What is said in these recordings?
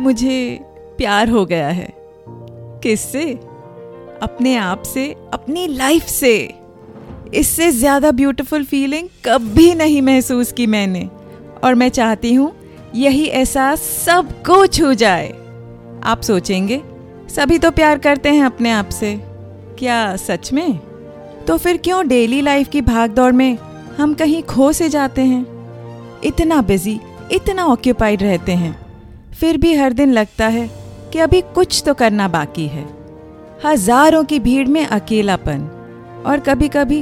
मुझे प्यार हो गया है। किससे? अपने आप से, अपनी लाइफ से। इससे ज़्यादा ब्यूटीफुल फीलिंग कभी नहीं महसूस की मैंने। और मैं चाहती हूँ यही एहसास सबको छू जाए। आप सोचेंगे, सभी तो प्यार करते हैं अपने आप से। क्या सच में? तो फिर क्यों डेली लाइफ की भाग दौड़ में हम कहीं खो से जाते हैं? इतना बिज़ी इतना ऑक्यूपाइड रहते हैं। फिर भी हर दिन लगता है कि अभी कुछ तो करना बाकी है। हज़ारों की भीड़ में अकेलापन और कभी कभी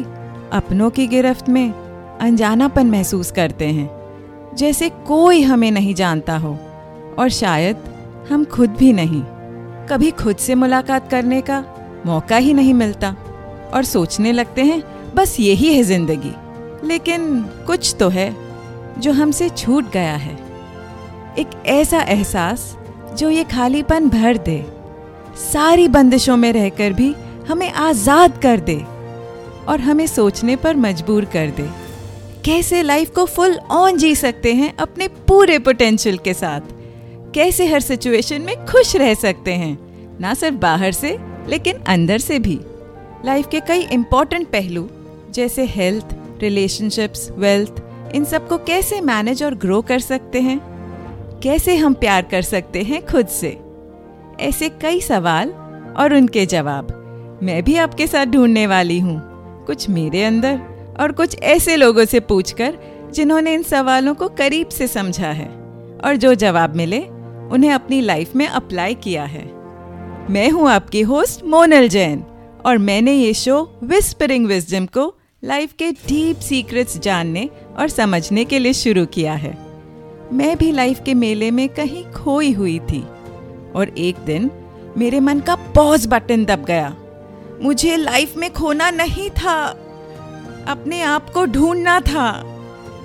अपनों की गिरफ्त में अनजानापन महसूस करते हैं, जैसे कोई हमें नहीं जानता हो और शायद हम खुद भी नहीं। कभी खुद से मुलाकात करने का मौका ही नहीं मिलता और सोचने लगते हैं, बस यही है ज़िंदगी। लेकिन कुछ तो है जो हमसे छूट गया है। एक ऐसा एहसास जो ये खालीपन भर दे। सारी बंदिशों में रहकर भी हमें आज़ाद कर दे और हमें सोचने पर मजबूर कर दे। कैसे लाइफ को फुल ऑन जी सकते हैं अपने पूरे पोटेंशियल के साथ? कैसे हर सिचुएशन में खुश रह सकते हैं? ना सिर्फ़ बाहर से, लेकिन अंदर से भी। लाइफ के कई इंपॉर्टेंट पहलू, जैसे हेल्थ रिलेशनशिप्स वेल्थ इन सबको कैसे मैनेज और ग्रो कर सकते हैं? कैसे हम प्यार कर सकते हैं खुद से? ऐसे कई सवाल और उनके जवाब। मैं भी आपके साथ ढूँढने वाली हूँ। कुछ मेरे अंदर और कुछ ऐसे लोगों से पूछकर जिन्होंने इन सवालों को करीब से समझा है और जो जवाब मिले, उन्हें अपनी लाइफ में अप्लाई किया है। मैं हूँ आपकी होस्ट मोनल जैन और मैंने ये शो विस्परिंग विजडम को लाइफ के डीप सीक्रेट्स जानने और समझने के लिए शुरू किया है। मैं भी लाइफ के मेले में कहीं खोई हुई थी। और एक दिन मेरे मन का पॉज बटन दब गया। मुझे लाइफ में खोना नहीं था। अपने आप को ढूंढना था।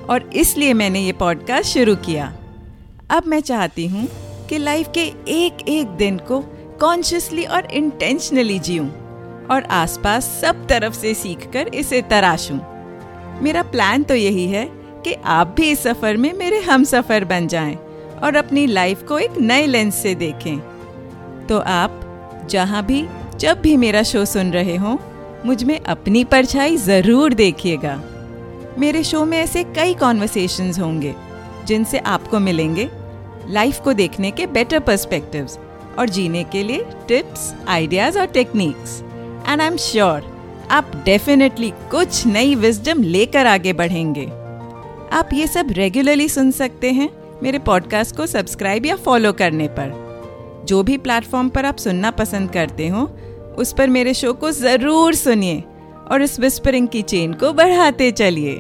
और इसलिए मैंने ये पॉडकास्ट शुरू किया। अब मैं चाहती हूँ कि लाइफ के एक एक दिन को कॉन्शियसली और इंटेंशनली जीऊँ और आसपास सब तरफ़ से सीखकर इसे तराशूं। मेरा प्लान तो यही है कि आप भी इस सफ़र में मेरे हम सफ़र बन जाएँ और अपनी लाइफ को एक नए लेंस से देखें। तो आप जहाँ भी, जब भी मेरा शो सुन रहे हों, मुझमें अपनी परछाई ज़रूर देखिएगा। मेरे शो में ऐसे कई कॉन्वर्सेशंस होंगे, जिनसे आपको मिलेंगे लाइफ को देखने के बेटर पर्सपेक्टिव्स और जीने के लिए टिप्स आइडियाज़ और techniques and I am sure आप डेफिनेटली कुछ नई विजडम लेकर आगे बढ़ेंगे। आप ये सब रेगुलरली सुन सकते हैं मेरे पॉडकास्ट को सब्सक्राइब या फॉलो करने पर। जो भी प्लेटफॉर्म पर आप सुनना पसंद करते हो, उस पर मेरे शो को ज़रूर सुनिए और इस विस्परिंग की चेन को बढ़ाते चलिए।